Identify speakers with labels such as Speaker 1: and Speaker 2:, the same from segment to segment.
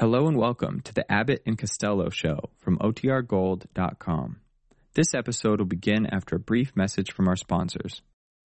Speaker 1: Hello and welcome to the Abbott and Costello Show from OTRGold.com. This episode will begin after a brief message from our sponsors.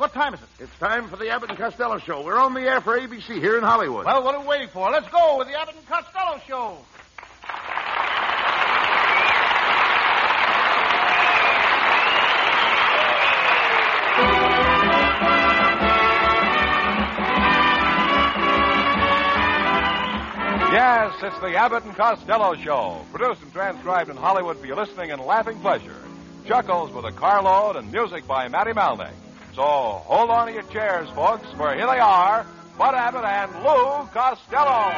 Speaker 2: Hey, Abbott, what time is it?
Speaker 3: It's time for the Abbott and Costello Show. We're on the air for ABC here in Hollywood.
Speaker 2: Well, what are we waiting for? Let's go with the Abbott and Costello Show.
Speaker 4: Yes, it's the Abbott and Costello Show, produced and transcribed in Hollywood for your listening and laughing pleasure. Chuckles with a carload and music by Matty Malneck. So hold on to your chairs, folks, for here they are, Bud Abbott and Lou Costello.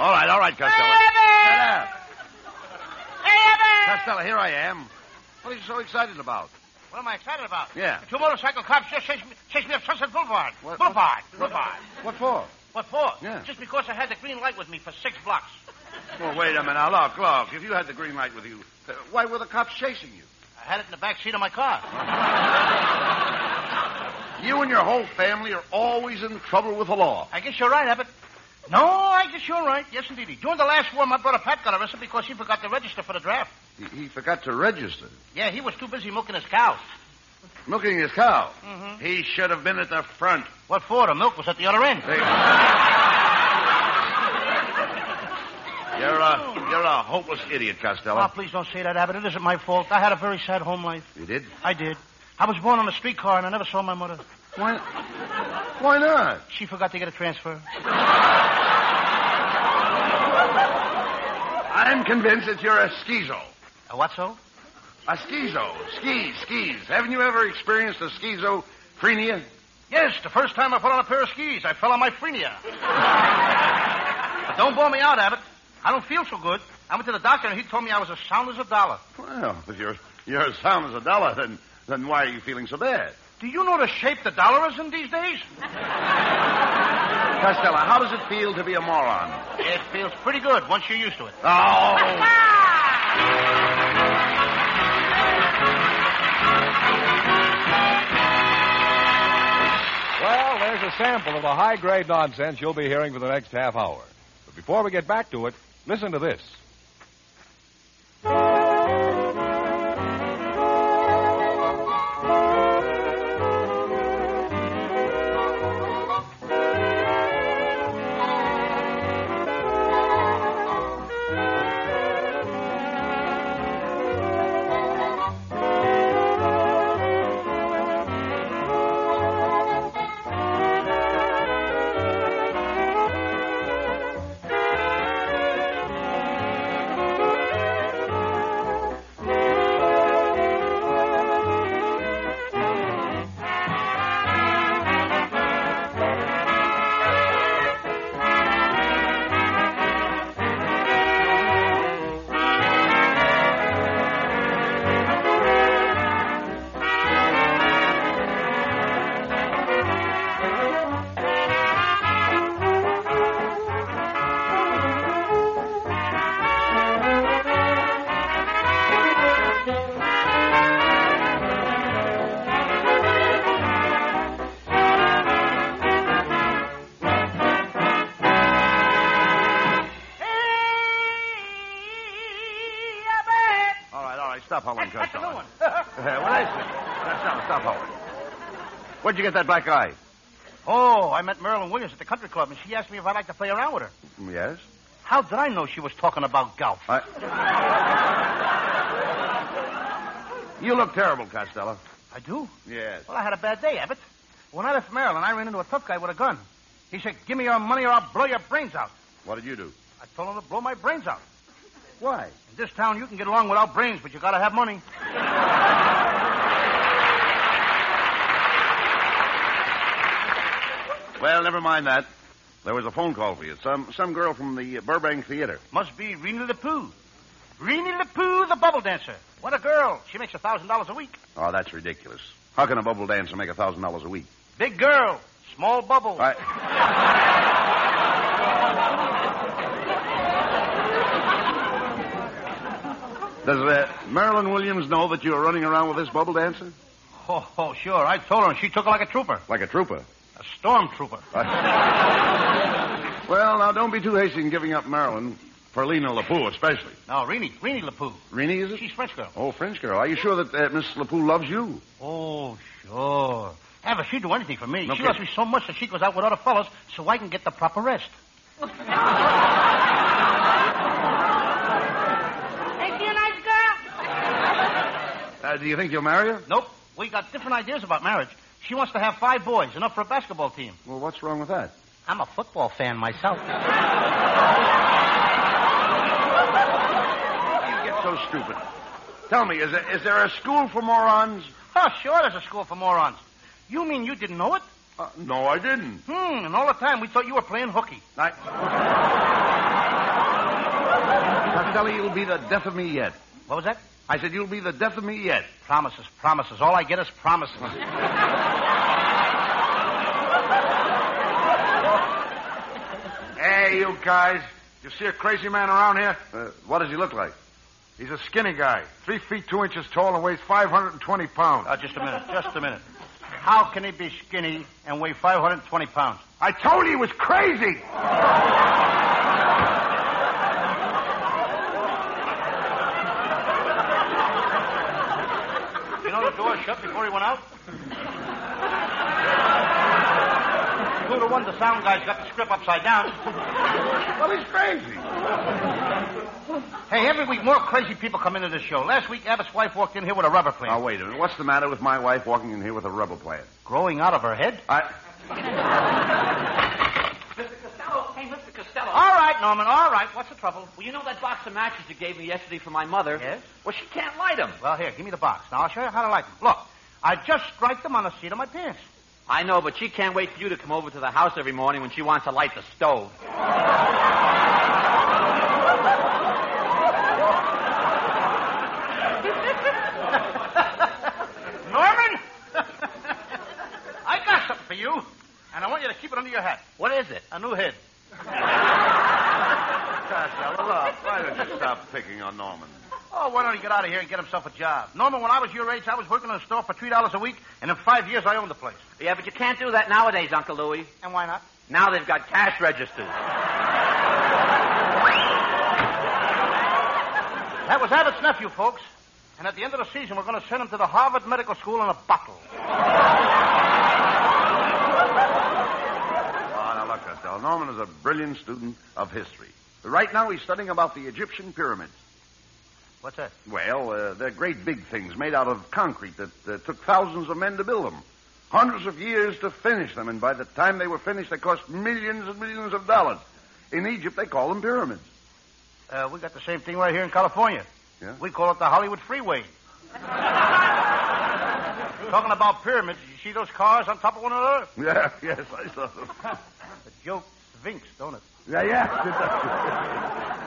Speaker 3: All right, all right, Costello.
Speaker 2: Hey,
Speaker 3: Shut up.
Speaker 2: Hey, Abbott!
Speaker 3: Costello, here I am. What are you so excited about?
Speaker 2: What am I excited about?
Speaker 3: Yeah.
Speaker 2: Two motorcycle cops just chased me, chased me up Sunset Boulevard.
Speaker 3: What-
Speaker 2: Boulevard. Boulevard.
Speaker 3: What for?
Speaker 2: What for?
Speaker 3: Yeah.
Speaker 2: Just because I had the green light with me for six blocks.
Speaker 3: Well, wait a minute. Now, look, look. If you had the green light with you, uh, why were the cops chasing you?
Speaker 2: I had it in the back seat of my car.
Speaker 3: You and your whole family are always in trouble with the law.
Speaker 2: I guess you're right, Abbott. No, I guess you're right. Yes, indeed. During the last war, my brother Pat got arrested because he forgot to register for the draft.
Speaker 3: He, he forgot to register.
Speaker 2: Yeah, he was too busy milking his cows.
Speaker 3: Milking his cow.
Speaker 2: Mhm.
Speaker 3: He should have been at the front.
Speaker 2: What for? The milk was at the other end.
Speaker 3: Hey. You're a, you're a hopeless idiot, Costello.
Speaker 2: Oh, please don't say that, Abbott. It isn't my fault. I had a very sad home life.
Speaker 3: You did?
Speaker 2: I did. I was born on a streetcar and I never saw my mother.
Speaker 3: Why? Why not?
Speaker 2: She forgot to get a transfer.
Speaker 3: I'm convinced that you're a schizo.
Speaker 2: A what so?
Speaker 3: A schizo. Skis, skis. Haven't you ever experienced a schizophrenia?
Speaker 2: Yes, the first time I put on a pair of skis, I fell on my frenia. but don't bore me out, Abbott. I don't feel so good. I went to the doctor and he told me I was as sound as a dollar.
Speaker 3: Well, if you're you're as sound as a dollar, then then why are you feeling so bad?
Speaker 2: Do you know the shape the dollar is in these days?
Speaker 3: Costello, how does it feel to be a moron?
Speaker 2: It feels pretty good once you're used to it.
Speaker 3: Oh.
Speaker 4: Well, there's a sample of the high grade nonsense you'll be hearing for the next half hour. But before we get back to it, listen to this.
Speaker 3: Where'd you get that black eye?
Speaker 2: oh, I met Marilyn Williams at the country club, and she asked me if I'd like to play around with her.
Speaker 3: Yes?
Speaker 2: How did I know she was talking about golf?
Speaker 3: I... you look terrible, Costello.
Speaker 2: I do?
Speaker 3: Yes.
Speaker 2: Well, I had a bad day, Abbott. When I left Marilyn, I ran into a tough guy with a gun. He said, Give me your money or I'll blow your brains out.
Speaker 3: What did you do?
Speaker 2: I told him to blow my brains out.
Speaker 3: Why?
Speaker 2: In this town, you can get along without brains, but you gotta have money.
Speaker 3: Well, never mind that. There was a phone call for you. Some some girl from the Burbank Theater.
Speaker 2: Must be Rena LePoo. Rena LePoo, the bubble dancer. What a girl. She makes a $1,000 a week.
Speaker 3: Oh, that's ridiculous. How can a bubble dancer make a thousand dollars a week?
Speaker 2: Big girl. Small bubble.
Speaker 3: I... Does uh, Marilyn Williams know that you're running around with this bubble dancer?
Speaker 2: Oh, oh, sure. I told her, and she took it like a trooper.
Speaker 3: Like a trooper.
Speaker 2: A storm trooper.
Speaker 3: Well, now don't be too hasty in giving up Marilyn for Lena LaPoo, especially.
Speaker 2: No, Rena. Rena LePoo.
Speaker 3: Rini, is it?
Speaker 2: She's French girl.
Speaker 3: Oh, French girl. Are you sure that uh, Miss LaPoo loves you?
Speaker 2: Oh, sure. Ever, she'd do anything for me.
Speaker 3: No
Speaker 2: she
Speaker 3: kidding.
Speaker 2: loves me so much that she goes out with other fellows so I can get the proper rest.
Speaker 5: Ain't she a nice girl?
Speaker 3: Uh, do you think you'll marry her?
Speaker 2: Nope. We got different ideas about marriage. She wants to have five boys, enough for a basketball team.
Speaker 3: Well, what's wrong with that?
Speaker 2: I'm a football fan myself.
Speaker 3: You get so stupid. Tell me, is there, is there a school for morons?
Speaker 2: Oh, sure, there's a school for morons. You mean you didn't know it?
Speaker 3: Uh, no, I didn't.
Speaker 2: Hmm, and all the time we thought you were playing hooky.
Speaker 3: I... Costello, you'll be the death of me yet.
Speaker 2: What was that?
Speaker 3: I said you'll be the death of me yet.
Speaker 2: Promises, promises. All I get is promises.
Speaker 6: Hey, you guys. You see a crazy man around here?
Speaker 3: Uh, what does he look like?
Speaker 6: He's a skinny guy. Three feet two inches tall and weighs 520 pounds.
Speaker 2: Uh, just a minute, just a minute. How can he be skinny and weigh 520 pounds?
Speaker 6: I told you he was crazy.
Speaker 2: You know the door shut before he went out? Two to one, the sound guy's got the script upside down.
Speaker 3: Well, he's crazy.
Speaker 2: Hey, every week more crazy people come into this show. Last week, Abbott's wife walked in here with a rubber plant.
Speaker 3: Now, wait a minute. What's the matter with my wife walking in here with a rubber plant?
Speaker 2: Growing out of her head?
Speaker 3: I...
Speaker 7: Mr. Costello. Hey, Mr. Costello.
Speaker 2: All right, Norman, all right. What's the trouble?
Speaker 7: Well, you know that box of matches you gave me yesterday for my mother?
Speaker 2: Yes?
Speaker 7: Well, she can't light them.
Speaker 2: Well, here, give me the box. Now, I'll show you how to light them. Look, I just strike them on the seat of my pants.
Speaker 7: I know, but she can't wait for you to come over to the house every morning when she wants to light the stove.
Speaker 2: Norman? I got something for you, and I want you to keep it under your hat.
Speaker 7: What is it?
Speaker 2: A new head.
Speaker 3: Costello, look. Why don't you stop picking on Norman?
Speaker 2: Oh, why don't he get out of here and get himself a job? Norman, when I was your age, I was working in a store for $3 a week, and in five years, I owned the place.
Speaker 7: Yeah, but you can't do that nowadays, Uncle Louie.
Speaker 2: And why not?
Speaker 7: Now they've got cash registers.
Speaker 2: That was Abbott's nephew, folks. And at the end of the season, we're going to send him to the Harvard Medical School in a bottle.
Speaker 3: Oh, now look, Costello. Norman is a brilliant student of history. Right now, he's studying about the Egyptian pyramids.
Speaker 2: What's that?
Speaker 3: Well, uh, they're great big things made out of concrete that uh, took thousands of men to build them. Hundreds of years to finish them, and by the time they were finished, they cost millions and millions of dollars. In Egypt, they call them pyramids.
Speaker 2: Uh, we got the same thing right here in California.
Speaker 3: Yeah?
Speaker 2: We call it the Hollywood Freeway. Talking about pyramids, you see those cars on top of one another?
Speaker 3: Yeah, yes, I saw them.
Speaker 2: The joke vinks, don't it?
Speaker 3: yeah, yeah.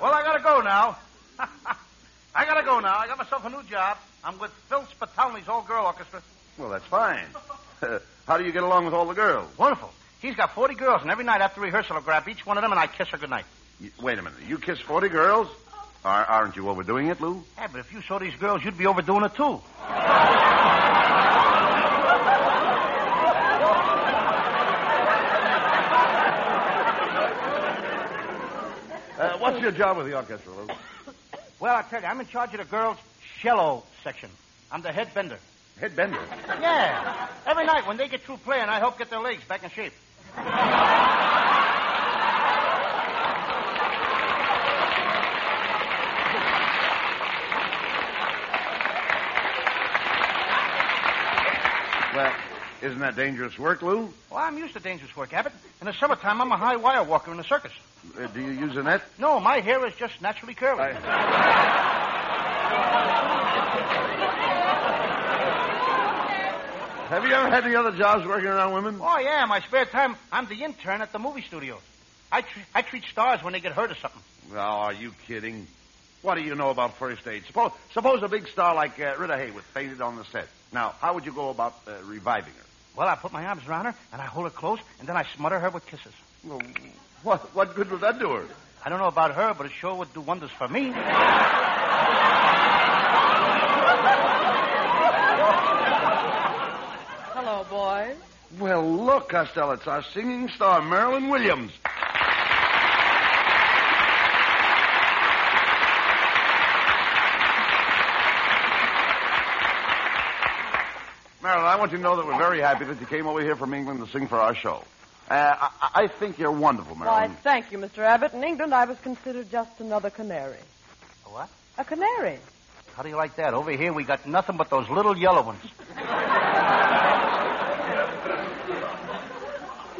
Speaker 2: Well, I gotta go now. I gotta go now. I got myself a new job. I'm with Phil Spitalny's all-girl orchestra.
Speaker 3: well, that's fine. How do you get along with all the girls?
Speaker 2: Wonderful. He's got 40 girls, and every night after rehearsal, I'll grab each one of them and I kiss her goodnight.
Speaker 3: You, wait a minute. You kiss 40 girls? Are, aren't you overdoing it, Lou?
Speaker 2: Yeah, but if you saw these girls, you'd be overdoing it too.
Speaker 3: Uh, what's your job with the orchestra, Lou?
Speaker 2: Well, I tell you, I'm in charge of the girls' cello section. I'm the head bender.
Speaker 3: Head bender.
Speaker 2: Yeah. Every night when they get through playing, I help get their legs back in shape.
Speaker 3: Well, isn't that dangerous work, Lou?
Speaker 2: Well, I'm used to dangerous work, Abbott. In the summertime, I'm a high wire walker in the circus.
Speaker 3: Uh, do you use a net?
Speaker 2: No, my hair is just naturally curly.
Speaker 3: Have you ever had any other jobs working around women?
Speaker 2: Oh, yeah, my spare time, I'm the intern at the movie studio. I, tre- I treat stars when they get hurt or something.
Speaker 3: Oh, are you kidding? What do you know about first aid? Suppose, suppose a big star like uh, Rita Hayworth fainted on the set. Now, how would you go about uh, reviving her?
Speaker 2: Well, I put my arms around her, and I hold her close, and then I smother her with kisses.
Speaker 3: Well, what, what good would that do her?
Speaker 2: I don't know about her, but it sure would do wonders for me.
Speaker 8: Hello, boys.
Speaker 3: Well, look, Costello, it's our singing star, Marilyn Williams. Marilyn, I want you to know that we're very happy that you came over here from England to sing for our show. Uh, I, I think you're wonderful,
Speaker 8: Why,
Speaker 3: Marilyn.
Speaker 8: thank you, Mr. Abbott. In England, I was considered just another canary.
Speaker 2: A what?
Speaker 8: A canary.
Speaker 2: How do you like that? Over here, we got nothing but those little yellow ones.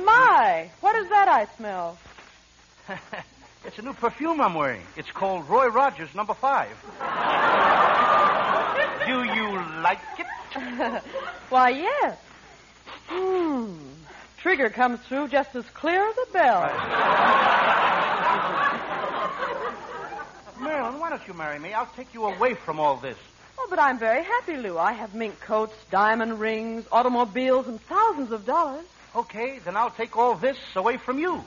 Speaker 8: My, what is that I smell?
Speaker 2: it's a new perfume I'm wearing. It's called Roy Rogers Number Five. do you like it?
Speaker 8: Why, yes. Hmm. Trigger comes through just as clear as a bell.
Speaker 2: Marilyn, why don't you marry me? I'll take you away from all this.
Speaker 8: Oh, but I'm very happy, Lou. I have mink coats, diamond rings, automobiles, and thousands of dollars.
Speaker 2: Okay, then I'll take all this away from you.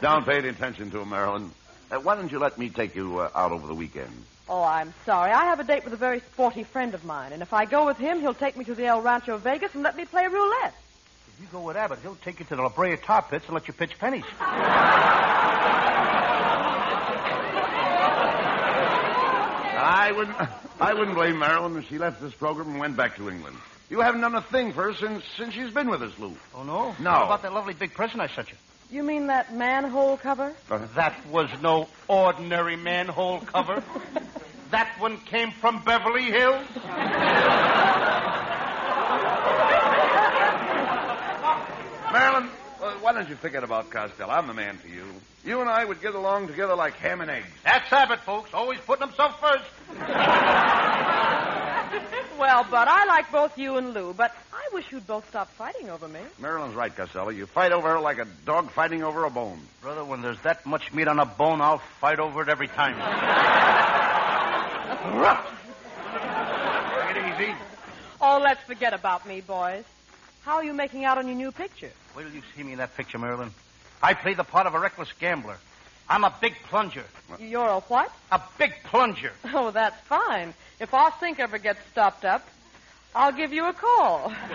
Speaker 3: Don't pay any attention to him, Marilyn. Uh, why don't you let me take you uh, out over the weekend?
Speaker 8: Oh, I'm sorry. I have a date with a very sporty friend of mine, and if I go with him, he'll take me to the El Rancho Vegas and let me play roulette.
Speaker 2: If you go with Abbott, he'll take you to the La Brea tar pits and let you pitch pennies.
Speaker 3: I wouldn't. I wouldn't blame Marilyn if she left this program and went back to England. You haven't done a thing for her since since she's been with us, Lou.
Speaker 2: Oh, no?
Speaker 3: No.
Speaker 2: How about that lovely big present I sent you?
Speaker 8: You mean that manhole cover?
Speaker 2: That was no ordinary manhole cover. that one came from Beverly Hills.
Speaker 3: Marilyn, uh, why don't you forget about Costello? I'm the man for you. You and I would get along together like ham and eggs.
Speaker 2: That's Abbott, folks. Always putting himself first.
Speaker 8: Well, but I like both you and Lou, but I wish you'd both stop fighting over me.
Speaker 3: Marilyn's right, Costello. You fight over her like a dog fighting over a bone.
Speaker 2: Brother, when there's that much meat on a bone, I'll fight over it every time.
Speaker 3: Take it easy.
Speaker 8: Oh, let's forget about me, boys. How are you making out on your new picture?
Speaker 2: Wait till you see me in that picture, Marilyn. I play the part of a reckless gambler. I'm a big plunger.
Speaker 8: You're a what?
Speaker 2: A big plunger.
Speaker 8: Oh, that's fine. If our sink ever gets stopped up, I'll give you a call.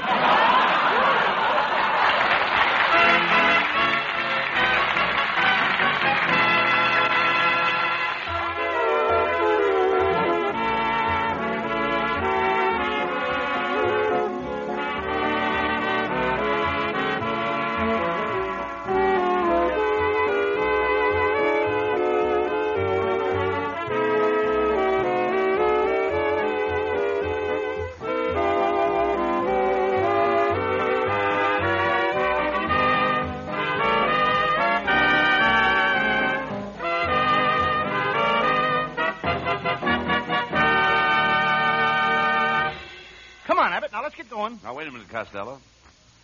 Speaker 3: Costello.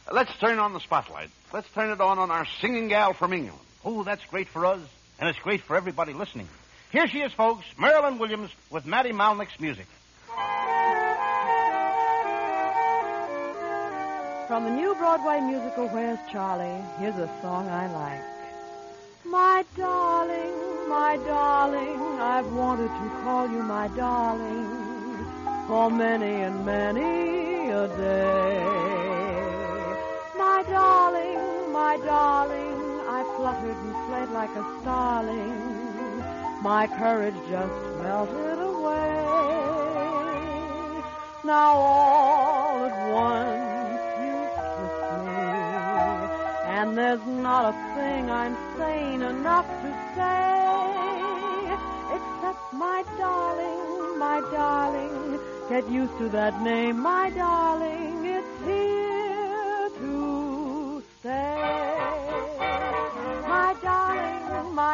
Speaker 3: Let's turn on the spotlight. Let's turn it on on our singing gal from England.
Speaker 2: Oh, that's great for us, and it's great for everybody listening. Here she is, folks, Marilyn Williams with Matty Malneck's music.
Speaker 8: From the new Broadway musical Where's Charley, here's a song I like. My darling, my darling, I've wanted to call you my darling for many and many a day. Darling, my darling, I fluttered and fled like a starling. My courage just melted away. Now all at once you kiss me, and there's not a thing I'm sane enough to say, except my darling, my darling. Get used to that name, my darling.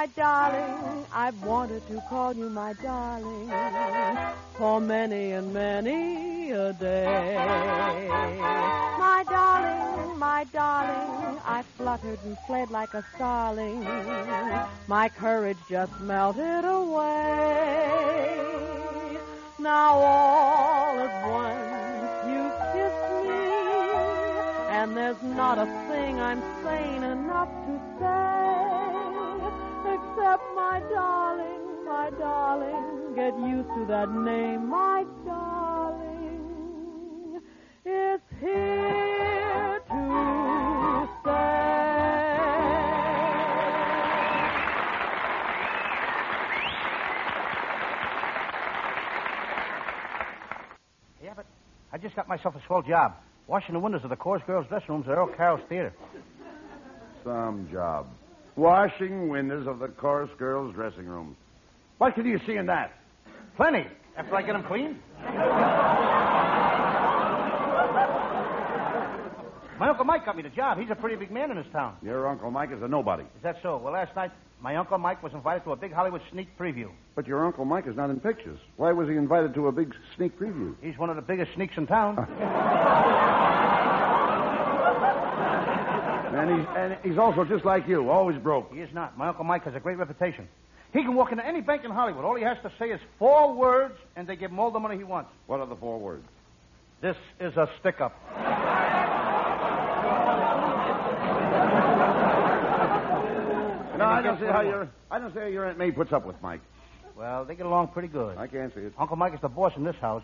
Speaker 8: My darling, I've wanted to call you my darling for many and many a day. My darling, my darling, I fluttered and fled like a starling. My courage just melted away. Now all at once you kiss me, and there's not a thing I'm sane enough to say, except my darling, my darling, get used to that name, my darling. It's here to stay.
Speaker 2: Yeah, but I just got myself a swell job. Washing the windows of the chorus girls' dressing rooms at Earl Carroll's Theater.
Speaker 3: Some job. Washing windows of the chorus girls' dressing room. What can you see in that?
Speaker 2: Plenty. After I get them clean. My Uncle Mike got me the job. He's a pretty big man in this town.
Speaker 3: Your Uncle Mike is a nobody.
Speaker 2: Is that so? Well, last night, my Uncle Mike was invited to a big Hollywood sneak preview.
Speaker 3: But your Uncle Mike is not in pictures. Why was he invited to a big sneak preview?
Speaker 2: He's one of the biggest sneaks in town.
Speaker 3: And he's, and he's also just like you, always broke.
Speaker 2: He is not. My Uncle Mike has a great reputation. He can walk into any bank in Hollywood. All he has to say is four words, and they give him all the money he wants.
Speaker 3: What are the four words?
Speaker 2: This is a stick up.
Speaker 3: No, I don't see how your I don't see how your Aunt May puts up with Mike.
Speaker 2: Well, they get along pretty good.
Speaker 3: I can't see it.
Speaker 2: Uncle Mike is the boss in this house.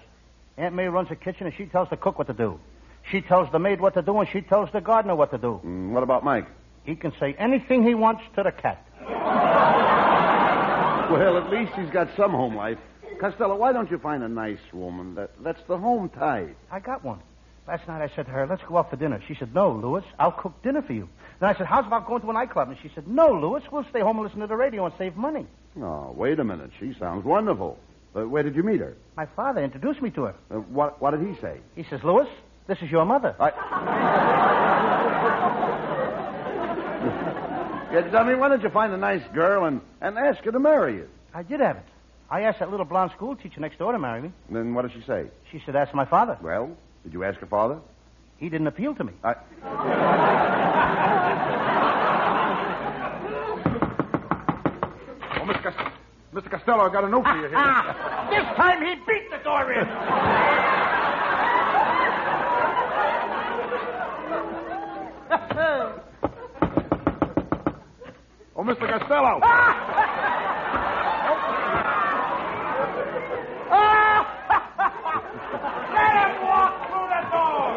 Speaker 2: Aunt May runs the kitchen, and she tells the cook what to do. She tells the maid what to do, and she tells the gardener what to do.
Speaker 3: Mm, what about Mike?
Speaker 2: He can say anything he wants to the cat.
Speaker 3: Well, at least he's got some home life. Costello, why don't you find a nice woman? That that's the home type.
Speaker 2: I got one. Last night I said to her, let's go out for dinner. She said, no, Louis, I'll cook dinner for you. Then I said, how's about going to a nightclub? And she said, no, Louis, we'll stay home and listen to the radio and save money.
Speaker 3: Oh, wait a minute. She sounds wonderful. Where did you meet her?
Speaker 2: My father introduced me to her.
Speaker 3: Uh, what What did he say?
Speaker 2: He says, Louis, this is your mother.
Speaker 3: I... yeah, dummy, why don't you find a nice girl and, and ask her to marry you?
Speaker 2: I did have it. I asked that little blonde school teacher next door to marry me.
Speaker 3: And Then what did she say?
Speaker 2: She said, ask my father.
Speaker 3: Well, did you ask her father?
Speaker 2: He didn't appeal to me.
Speaker 3: I...
Speaker 6: Oh, Mr. Costello, Mr. Costello, I got a note for you here.
Speaker 2: Ah, ah, this time he beat the door in.
Speaker 6: Oh, Mr. Costello.
Speaker 5: Let him walk through the ah! door.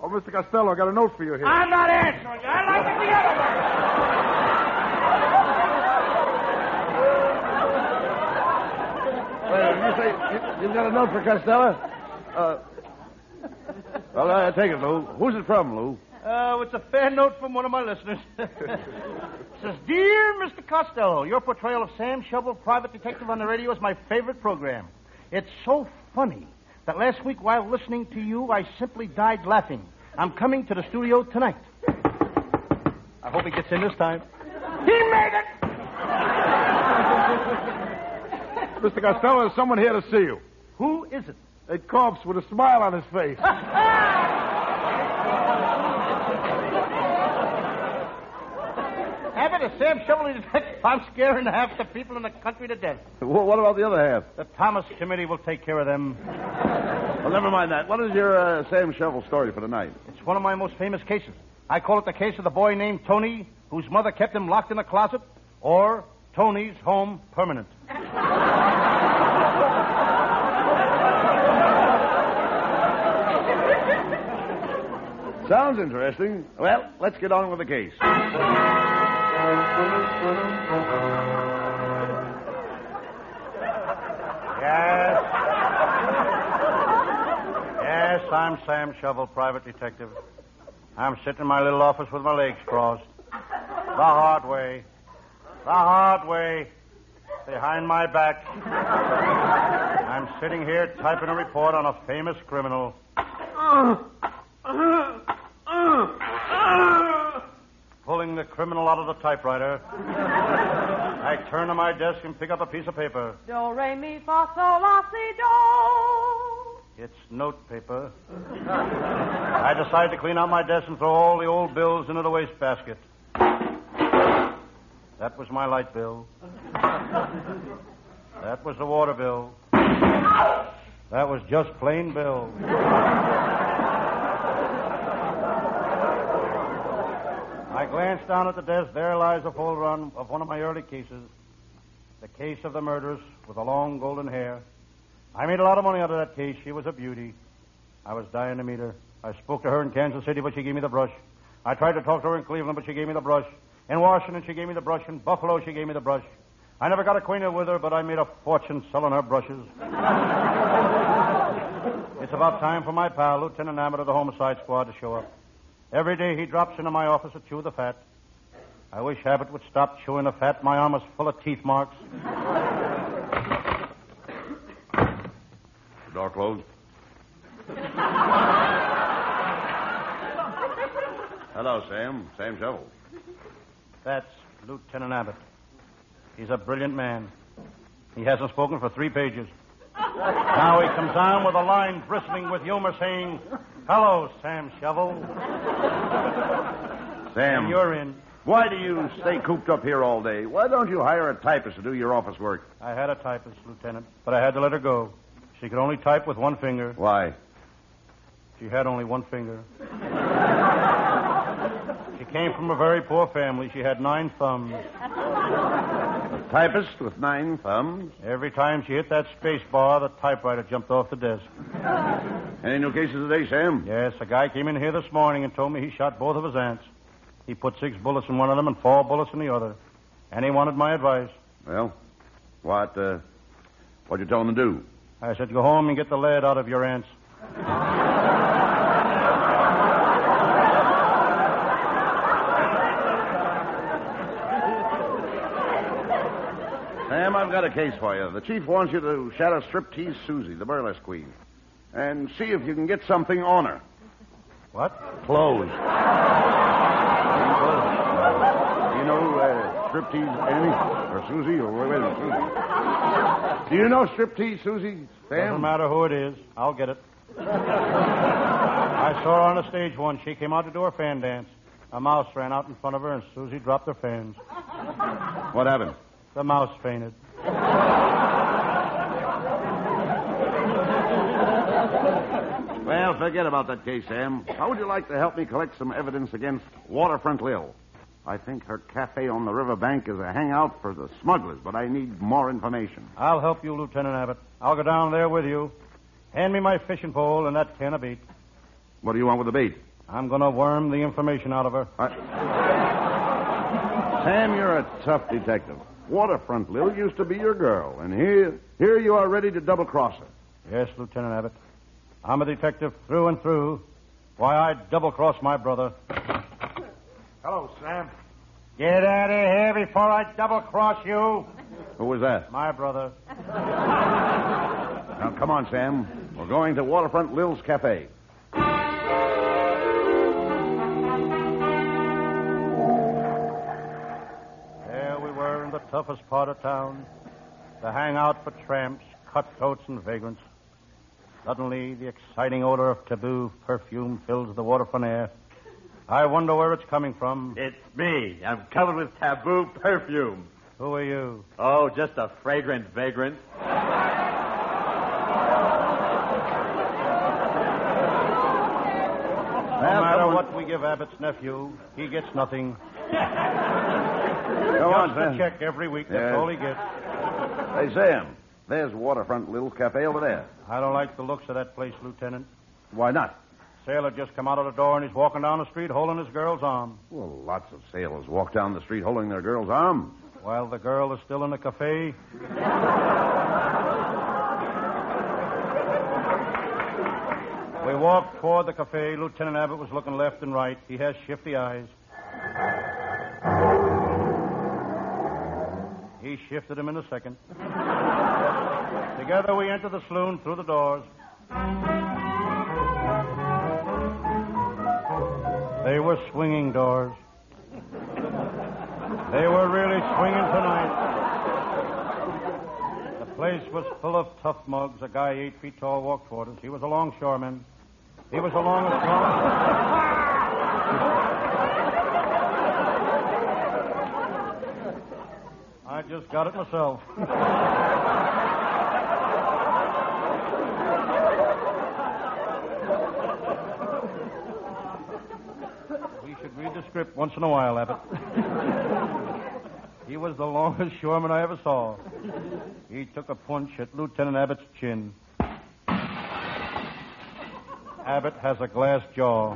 Speaker 6: Oh, Mr. Costello, I got a note for you here.
Speaker 5: I'm not answering you. I like it the other way.
Speaker 3: You say you, you got a note for Costello? Uh, well, uh, take it, Lou. Who's it from, Lou?
Speaker 2: Oh, it's a fair note from one of my listeners. says, Dear Mr. Costello, your portrayal of Sam Shovel, private detective on the radio, is my favorite program. It's so funny that last week while listening to you, I simply died laughing. I'm coming to the studio tonight. I hope he gets in this time. He made it!
Speaker 6: Mr. Costello, there's someone here to see you.
Speaker 2: Who is it?
Speaker 6: A corpse with a smile on his face.
Speaker 2: Have it a Sam Shovel detective. I'm scaring half the people in the country to death.
Speaker 3: Wh- What about the other half?
Speaker 2: The Thomas Committee will take care of them.
Speaker 3: Well, never mind that. What is your uh, Sam Shovel story for tonight?
Speaker 2: It's one of my most famous cases. I call it the case of the boy named Tony, whose mother kept him locked in a closet, or Tony's home permanent.
Speaker 3: Sounds interesting. Well, let's get on with the case.
Speaker 2: Yes. Yes, I'm Sam Shovel, private detective. I'm sitting in my little office with my legs crossed. The hard way. The hard way. Behind my back. I'm sitting here typing a report on a famous criminal. Pulling the criminal out of the typewriter. I turn to my desk and pick up a piece of paper.
Speaker 8: Do, re, mi, fa, sol, la, si, do.
Speaker 2: It's note paper. I decide to clean out my desk and throw all the old bills into the wastebasket. That was my light bill. That was the water bill. That was just plain bill. I glance down at the desk. There lies a full run of one of my early cases. The case of the murderess with the long golden hair. I made a lot of money out of that case. She was a beauty. I was dying to meet her. I spoke to her in Kansas City, but she gave me the brush. I tried to talk to her in Cleveland, but she gave me the brush. In Washington, she gave me the brush. In Buffalo, she gave me the brush. I never got acquainted with her, but I made a fortune selling her brushes. it's about time for my pal, Lieutenant Abbott of the Homicide Squad, to show up. Every day he drops into my office to chew the fat. I wish Abbott would stop chewing the fat. My arm is full of teeth marks.
Speaker 3: The door closed. Hello, Sam. Sam Shovel.
Speaker 2: That's Lieutenant Abbott. He's a brilliant man. He hasn't spoken for three pages. Now he comes on with a line bristling with humor saying, Hello, Sam Shovel.
Speaker 3: Sam.
Speaker 2: And you're in.
Speaker 3: Why do you stay cooped up here all day? Why don't you hire a typist to do your office work?
Speaker 2: I had a typist, Lieutenant, but I had to let her go. She could only type with one finger.
Speaker 3: Why?
Speaker 2: She had only one finger. she came from a very poor family. She had nine thumbs.
Speaker 3: Typist with nine thumbs?
Speaker 2: Every time she hit that space bar, the typewriter jumped off the desk.
Speaker 3: Any new cases today, Sam?
Speaker 2: Yes, a guy came in here this morning and told me he shot both of his aunts. He put six bullets in one of them and four bullets in the other. And he wanted my advice.
Speaker 3: Well, what, uh, what'd you tell him to do?
Speaker 2: I said, go home and get the lead out of your aunts.
Speaker 3: Sam, I've got a case for you. The chief wants you to shadow striptease Susie, the burlesque queen, and see if you can get something on her.
Speaker 2: What?
Speaker 3: Clothes. Do you know uh, striptease Annie or Susie or wait, a minute, Susie? Do you know striptease Susie? Sam?
Speaker 2: Doesn't matter who it is. I'll get it. I saw her on the stage once. She came out to do her fan dance. A mouse ran out in front of her, and Susie dropped her fans.
Speaker 3: What happened?
Speaker 2: The mouse fainted.
Speaker 3: Well, forget about that case, Sam. How would you like to help me collect some evidence against Waterfront Lil? I think her cafe on the riverbank is a hangout for the smugglers, but I need more information.
Speaker 2: I'll help you, Lieutenant Abbott. I'll go down there with you. Hand me my fishing pole and that can of bait.
Speaker 3: What do you want with the bait?
Speaker 2: I'm going to worm the information out of her.
Speaker 3: Sam, you're a tough detective. Waterfront Lil used to be your girl, and here, here you are ready to double cross her.
Speaker 2: Yes, Lieutenant Abbott. I'm a detective through and through. Why, I'd double cross my brother.
Speaker 6: Hello, Sam.
Speaker 2: Get out of here before I double cross you.
Speaker 3: Who was that?
Speaker 2: My brother.
Speaker 3: Now, come on, Sam. We're going to Waterfront Lil's Cafe.
Speaker 2: Toughest part of town, the hangout for tramps, cutthroats, and vagrants. Suddenly, the exciting odor of taboo perfume fills the waterfront air. I wonder where it's coming from.
Speaker 7: It's me. I'm covered with taboo perfume.
Speaker 2: Who are you?
Speaker 7: Oh, just a fragrant vagrant.
Speaker 2: No matter what we give Abbott's nephew, he gets nothing.
Speaker 3: Go on,
Speaker 2: Just a check every week. That's all he gets.
Speaker 3: Hey, Sam. There's Waterfront Little Cafe over there.
Speaker 2: I don't like the looks of that place, Lieutenant.
Speaker 3: Why not?
Speaker 2: sailor just come out of the door and he's walking down the street holding his girl's arm.
Speaker 3: Well, lots of sailors walk down the street holding their girl's arm.
Speaker 2: While the girl is still in the cafe. we walked toward the cafe. Lieutenant Abbott was looking left and right. He has shifty eyes. He shifted him in a second. Together we entered the saloon through the doors. They were swinging doors. They were really swinging tonight. The place was full of tough mugs. A guy eight feet tall walked toward us. He was a longshoreman. He was a longshoreman. Just got it myself. we should read the script once in a while, Abbott. he was the longest shoreman I ever saw. He took a punch at Lieutenant Abbott's chin. Abbott has a glass jaw.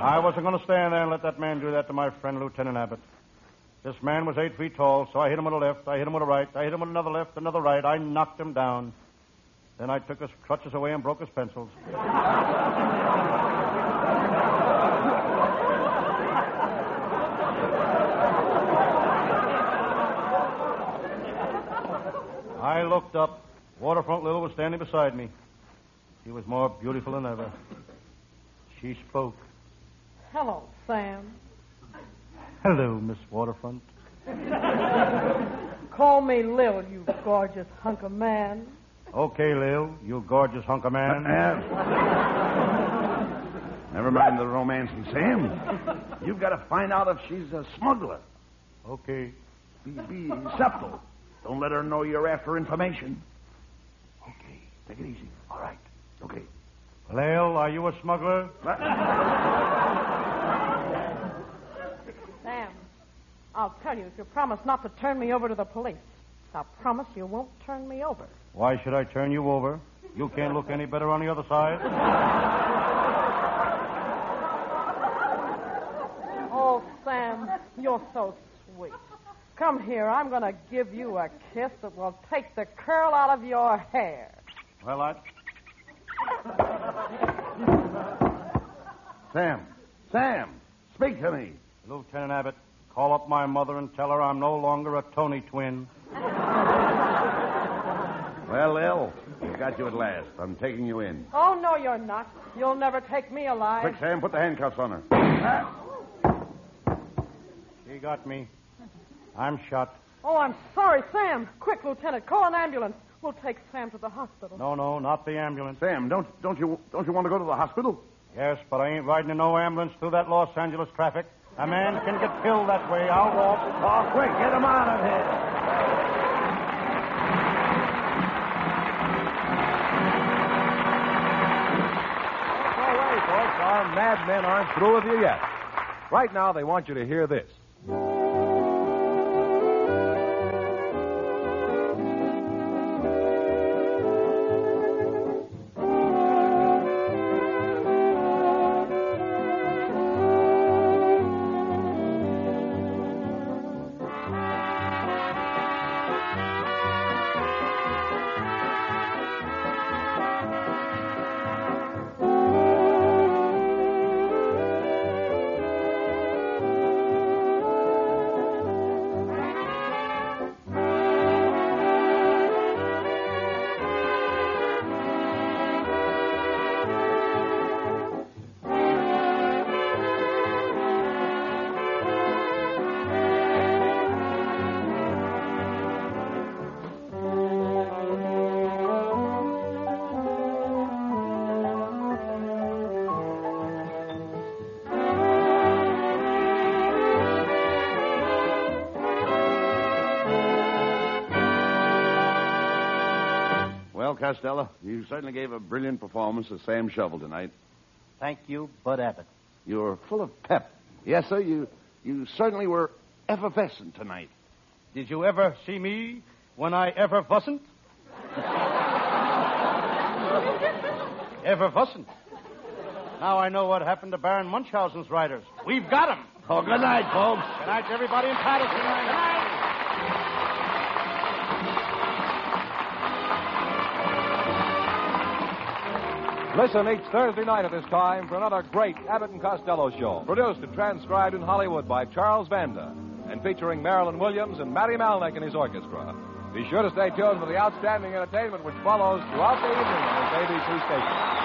Speaker 2: I wasn't going to stand there and let that man do that to my friend Lieutenant Abbott. This man was eight feet tall, so I hit him with a left, I hit him with a right, I hit him with another left, another right. I knocked him down. Then I took his crutches away and broke his pencils. I looked up. Waterfront Lil was standing beside me. She was more beautiful than ever. She spoke.
Speaker 8: Hello, Sam.
Speaker 2: Hello, Miss Waterfront.
Speaker 8: Call me Lil, you gorgeous hunk of man.
Speaker 2: Okay, Lil, you gorgeous hunk of man. Uh, uh.
Speaker 3: Never mind the romance and Sam. You've got to find out if she's a smuggler.
Speaker 2: Okay.
Speaker 3: Be, be subtle. Don't let her know you're after information. Okay, take it easy. All right. Okay.
Speaker 2: Lil, are you a smuggler?
Speaker 8: Sam, I'll tell you if you promise not to turn me over to the police. I'll promise you won't turn me over.
Speaker 2: Why should I turn you over? You can't look any better on the other side.
Speaker 8: Oh, Sam, you're so sweet. Come here. I'm going to give you a kiss that will take the curl out of your hair.
Speaker 2: Well, I.
Speaker 3: Sam. Sam, speak to me.
Speaker 2: Lieutenant Abbott, call up my mother and tell her I'm no longer a Tony twin.
Speaker 3: Well, Lil, we've got you at last. I'm taking you in.
Speaker 8: Oh, no, you're not. You'll never take me alive.
Speaker 3: Quick, Sam, put the handcuffs on her.
Speaker 2: She got me. I'm shot.
Speaker 8: Oh, I'm sorry, Sam. Quick, Lieutenant, call an ambulance. We'll take Sam to the hospital.
Speaker 2: No, no, not the ambulance.
Speaker 3: Sam, don't don't you don't you want to go to the hospital?
Speaker 2: Yes, but I ain't riding in no ambulance through that Los Angeles traffic. A man can get killed that way. I'll walk.
Speaker 3: Oh, quick, get him out of here.
Speaker 4: Our madmen aren't through with you yet. Right now, they want you to hear this.
Speaker 3: Costello, you certainly gave a brilliant performance as Sam Shovel tonight.
Speaker 2: Thank you, Bud Abbott.
Speaker 3: You're full of pep. Yes, sir. You you certainly were effervescent tonight.
Speaker 2: Did you ever see me when I ever wasn't? ever wasn't. Now I know what happened to Baron Munchausen's riders. We've got them.
Speaker 9: Oh, good night, folks.
Speaker 2: Good night to everybody in Paterson. Good night.
Speaker 4: Listen each Thursday night at this time for another great Abbott and Costello show, produced and transcribed in Hollywood by Charles Vanda, and featuring Marilyn Williams and Matty Malneck and his orchestra. Be sure to stay tuned for the outstanding entertainment which follows throughout the evening on this ABC station.